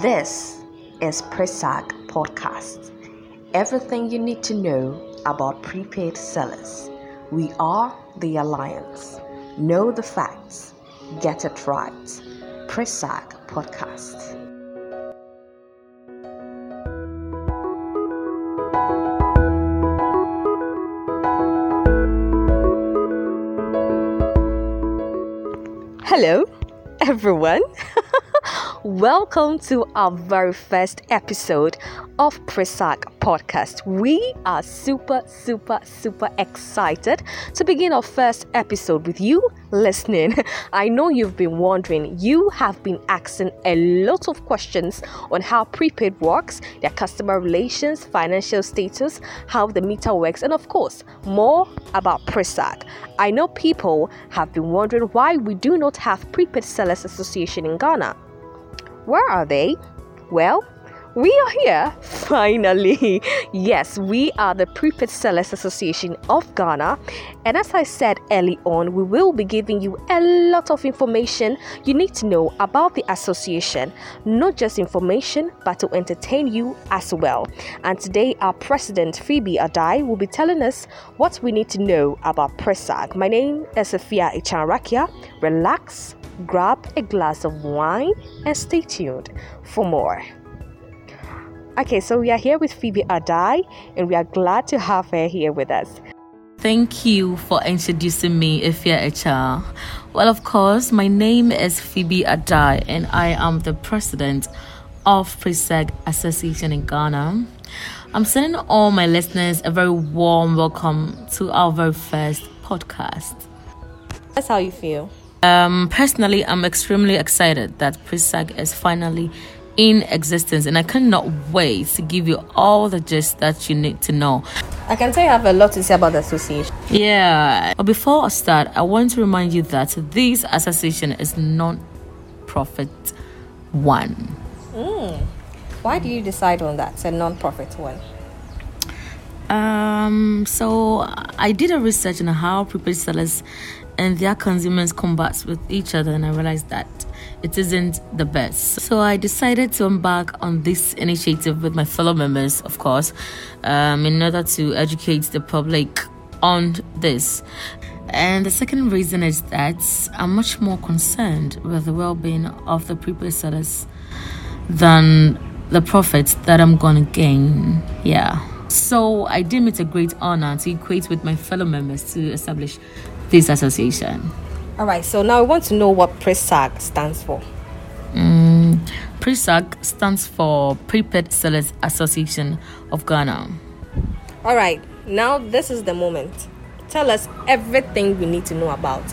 This is Presag Podcast. Everything you need to know about prepaid sellers. We are the Alliance. Know the facts. Get it right. Presag Podcast. Hello, everyone. Welcome to our very first episode of Presag Podcast. We are super, super, super excited to begin our first episode with you listening. I know you've been wondering, you have been asking a lot of questions on how prepaid works, their customer relations, financial status, how the meter works, and of course, more about Presag. I know people have been wondering why we do not have Prepaid Sellers Association in Ghana. Where are they? Well, we are here finally. yes, we are the Prepaid Sellers Association of Ghana. And as I said early on, we will be giving you a lot of information you need to know about the association. Not just information, but to entertain you as well. And today, our president, Phoebe Adai, will be telling us what we need to know about Presag. My name is Sophia Ichanrakia. Relax, grab a glass of wine, and stay tuned for more. Okay, so we are here with Phoebe Adai, and we are glad to have her here with us. Thank you for introducing me, Ifya Echa. Well, of course, my name is Phoebe Adai, and I am the president of Presag Association in Ghana. I'm sending all my listeners a very warm welcome to our very first podcast. That's how you feel. Um, personally, I'm extremely excited that Presag is finally in existence, and I cannot wait to give you all the gist that you need to know. I can tell you I have a lot to say about the association. Yeah, but before I start, I want to remind you that this association is non-profit one. Mm. Why do you decide on that? It's a non-profit one. Um, so I did a research on how prepaid sellers and their consumers combat with each other, and I realized that it isn't the best. So I decided to embark on this initiative with my fellow members, of course, um, in order to educate the public on this. And the second reason is that I'm much more concerned with the well being of the prepaid sellers than the profits that I'm gonna gain. Yeah. So I deem it a great honor to equate with my fellow members to establish this association. All right, so now I want to know what PRESAG stands for. Mm, PRESAG stands for Prepaid Sellers Association of Ghana. All right, now this is the moment. Tell us everything we need to know about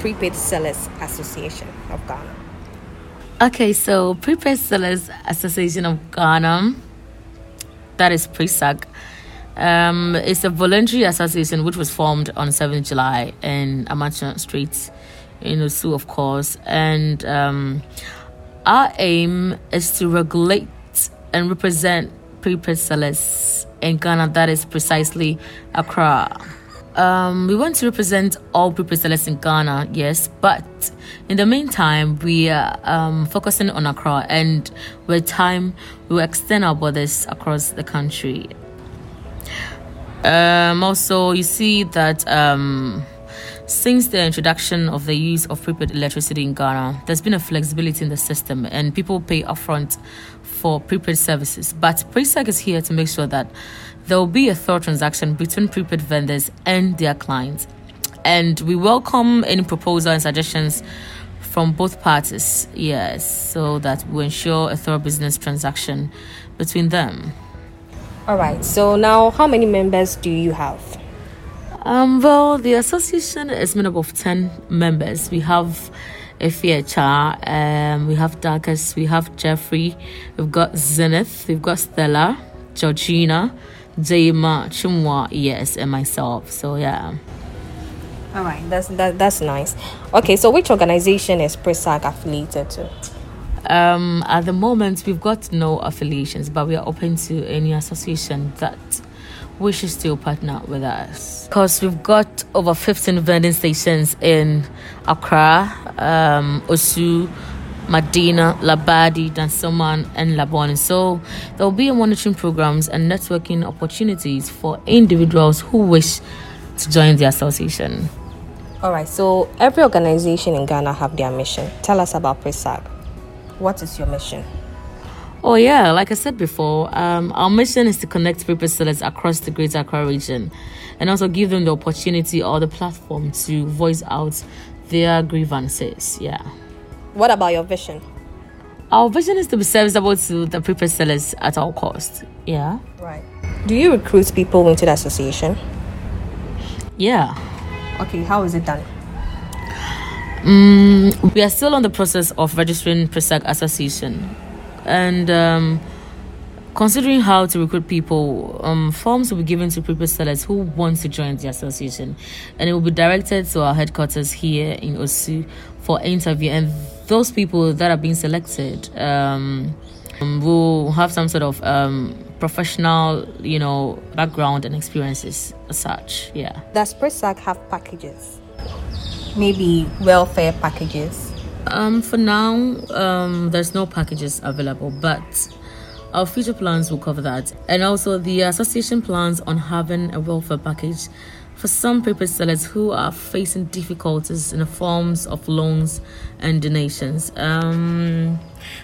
Prepaid Sellers Association of Ghana. Okay, so Prepaid Sellers Association of Ghana, that is PRESAG, um, it's a voluntary association which was formed on 7th July in Amarchina Street in Osu, of course. And um, our aim is to regulate and represent prepaid sellers in Ghana, that is precisely Accra. Um, we want to represent all prepaid sellers in Ghana, yes, but in the meantime, we are um, focusing on Accra, and with time, we will extend our borders across the country. Um, also, you see that um, since the introduction of the use of prepaid electricity in Ghana, there's been a flexibility in the system, and people pay upfront for prepaid services. But Presag is here to make sure that there will be a thorough transaction between prepaid vendors and their clients. And we welcome any proposal and suggestions from both parties, yes, so that we ensure a thorough business transaction between them. All right. So now, how many members do you have? Um, well, the association is made up of 10 members. We have Efiecha, um, we have Darkus, we have Jeffrey, we've got Zenith, we've got Stella, Georgina, Jema, Chumwa, yes, and myself. So, yeah. All right, that's that, that's nice. Okay, so which organization is Presag affiliated to? Um, at the moment, we've got no affiliations, but we are open to any association that wishes to partner with us. Because we've got over 15 vending stations in Accra, um, Osu, Medina, Labadi, Dansoman, and Labone. So there will be monitoring programs and networking opportunities for individuals who wish to join the association. All right. So every organization in Ghana have their mission. Tell us about PRESAG. What is your mission? Oh yeah, like I said before, um, our mission is to connect paper sellers across the Greater Accra region, and also give them the opportunity or the platform to voice out their grievances. Yeah. What about your vision? Our vision is to be serviceable to the paper sellers at all cost. Yeah. Right. Do you recruit people into the association? Yeah. Okay. How is it done? Mm, we are still on the process of registering PRESAG Association and um, considering how to recruit people, um, forms will be given to people sellers who want to join the association, and it will be directed to our headquarters here in Osu for interview. And those people that are being selected um, will have some sort of um, professional, you know, background and experiences as such. Yeah. Does PRESAG have packages? Maybe welfare packages um, for now, um, there's no packages available, but our future plans will cover that. And also, the association plans on having a welfare package for some paper sellers who are facing difficulties in the forms of loans and donations. Um,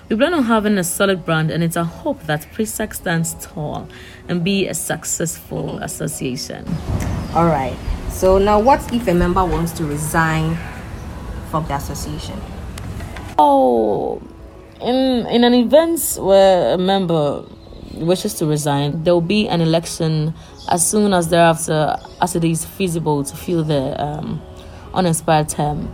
we plan on having a solid brand, and it's a hope that PRESAG stands tall and be a successful association. All right. So now, what if a member wants to resign from the association? Oh, in in an event where a member wishes to resign, there will be an election as soon as thereafter, as it is feasible to fill the um, unexpired term.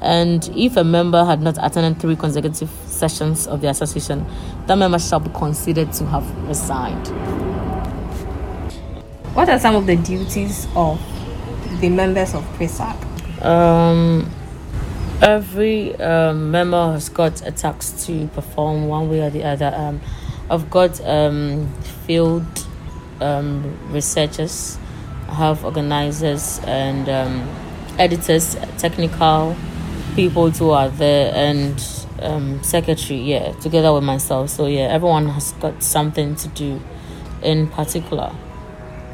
And if a member had not attended three consecutive sessions of the association, that member shall be considered to have resigned. What are some of the duties of the members of PRESAG? Um, every um, member has got a task to perform one way or the other. Um, I've got um, field um, researchers, have organizers and um, editors, technical people who are there, and um, secretary. Yeah, together with myself. So yeah, everyone has got something to do in particular.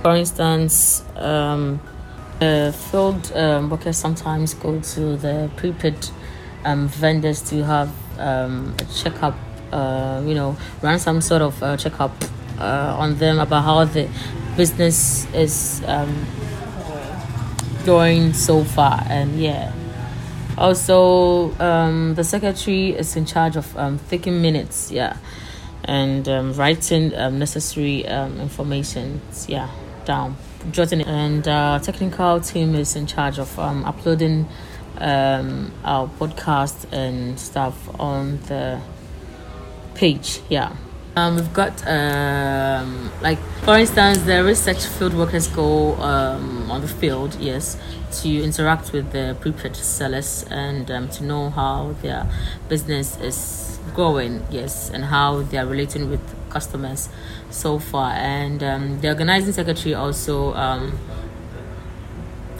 For instance. Um, uh, field um, workers sometimes go to the prepaid um, vendors to have um, a checkup, uh, you know, run some sort of uh, checkup uh, on them about how the business is um, going so far. And yeah, also um, the secretary is in charge of um, taking minutes, yeah, and um, writing um, necessary um, information, yeah, down jotting. And our technical team is in charge of um, uploading um, our podcast and stuff on the page. Yeah. Um, we've got um, like for instance the research field workers go um, on the field yes to interact with the prepaid sellers and um, to know how their business is going yes and how they are relating with customers so far. And um, the organizing secretary also um,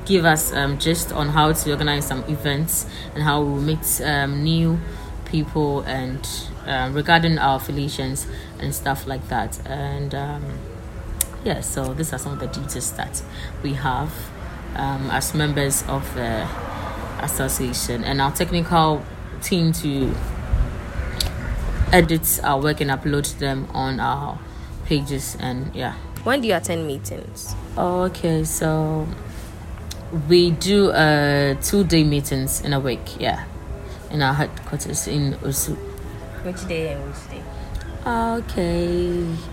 give us um, just on how to organize some events and how we meet um, new people and uh, regarding our affiliations and stuff like that. And um, yeah so these are some of the duties that we have um, as members of the association and our technical team to edit our work and upload them on our pages and yeah. When do you attend meetings? Okay, so we do uh two day meetings in a week, yeah. In our headquarters in Osu. Which day and which day? Okay.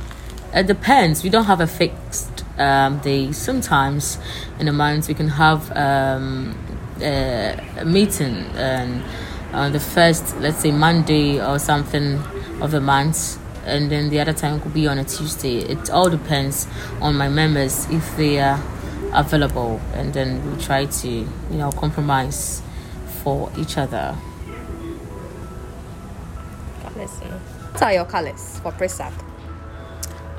It depends. We don't have a fixed um, day. Sometimes in a month we can have um, a, a meeting and on the first, let's say Monday or something of the month and then the other time could be on a Tuesday. It all depends on my members if they are available, and then we try to you know compromise for each other. What are your colors for PRESAG?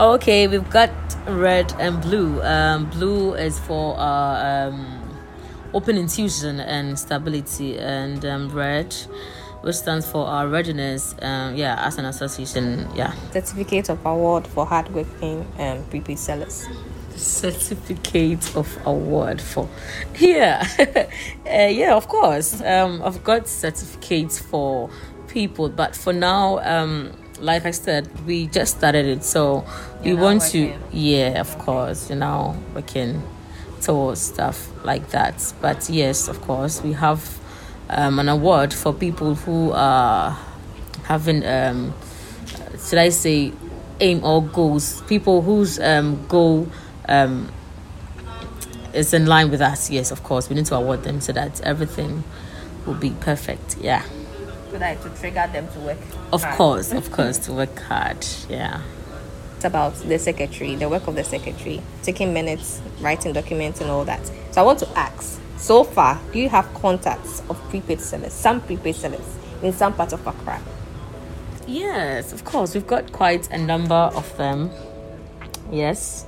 Okay, we've got red and blue. Um, blue is for uh, um, open intuition and stability, and um, red which stands for our readiness. Um, yeah, as an association. Yeah. Certificate of award for hardworking um, prepaid sellers. Certificate of award for yeah, uh, yeah. Of course, um, I've got certificates for people, but for now, um, like I said, we just started it, so You're we want working. to yeah, of course, you know, working towards stuff like that. But yes, of course, we have um, an award for people who are having, um, should I say, aim or goals. People whose um, goal um, is in line with us. Yes, of course, we need to award them so that everything will be perfect. Yeah. To trigger them to work. Of hard. course, of course, to work hard. Yeah. It's about the secretary, the work of the secretary, taking minutes, writing documents, and all that. So I want to ask so far, do you have contacts of prepaid sellers, some prepaid sellers in some parts of Accra? Yes, of course. We've got quite a number of them. Yes.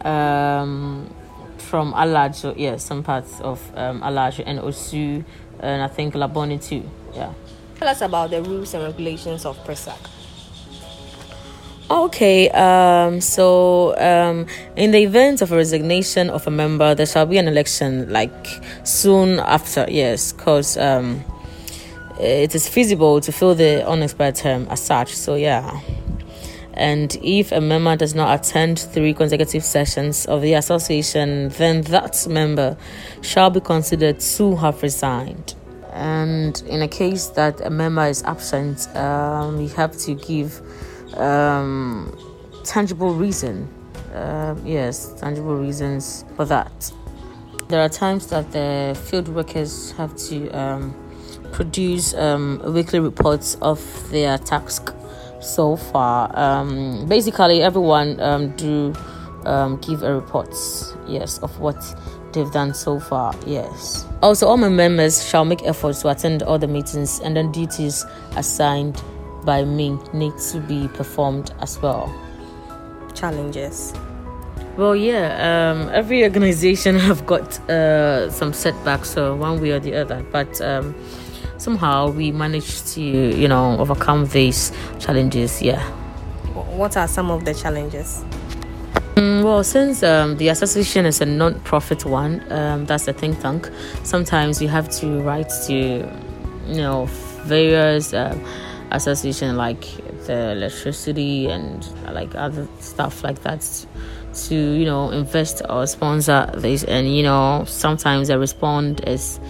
Um, from Alajo, yes, some parts of um, Alajo and Osu, and I think Labone too. Yeah. Tell us about the rules and regulations of PRESAG. Okay, um, so um, in the event of a resignation of a member, there shall be an election like soon after, yes, because um, it is feasible to fill the unexpired term as such. So, yeah. And if a member does not attend three consecutive sessions of the association, then that member shall be considered to have resigned. And in a case that a member is absent, um, we have to give um, tangible reason. Uh, yes, tangible reasons for that. There are times that the field workers have to um, produce um, weekly reports of their task so far. Um, basically, everyone do give a report, yes, of what they've done so far. Yes. Also, all my members shall make efforts to attend all the meetings and then duties assigned by me need to be performed as well. Challenges. Well, yeah, um, every organization have got uh, some setbacks, so one way or the other. But um, somehow we managed to, you know, overcome these challenges. Yeah. What are some of the challenges? Mm, well, since um, the association is a non-profit one, um, that's a think tank. Sometimes you have to write to, you know, various. Uh, association like the electricity and like other stuff like that to you know invest or sponsor this and you know sometimes the response is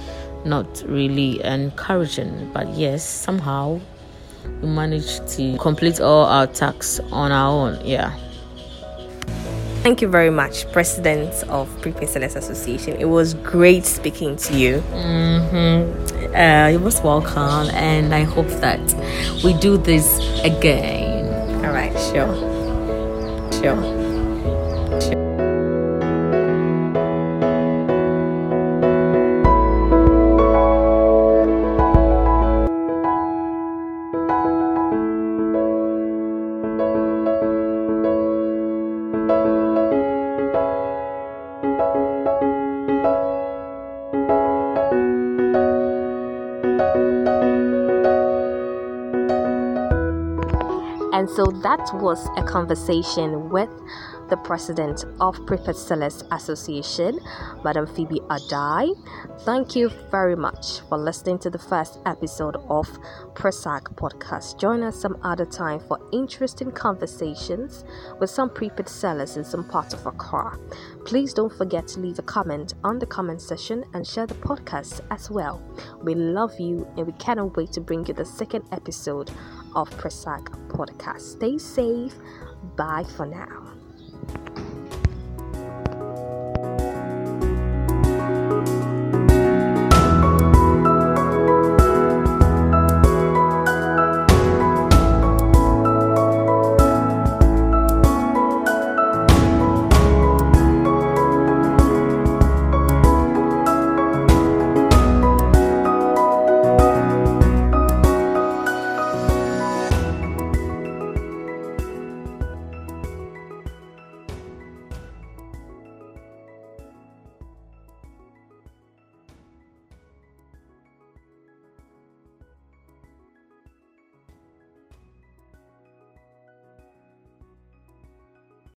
not really encouraging but yes somehow we managed to complete all our tasks on our own yeah Thank you very much, President of Prepaid Sellers Association. It was great speaking to you. Mm-hmm. Uh, you most welcome, and I hope that we do this again. All right, sure. sure. Sure. And so that was a conversation with the president of Prepaid Sellers Association, Madam Phoebe Adai. Thank you very much for listening to the first episode of PRESAG podcast. Join us some other time for interesting conversations with some prepaid sellers in some parts of Accra. Please don't forget to leave a comment on the comment section and share the podcast as well. We love you and we cannot wait to bring you the second episode of PRESAG podcast. Stay safe. Bye for now.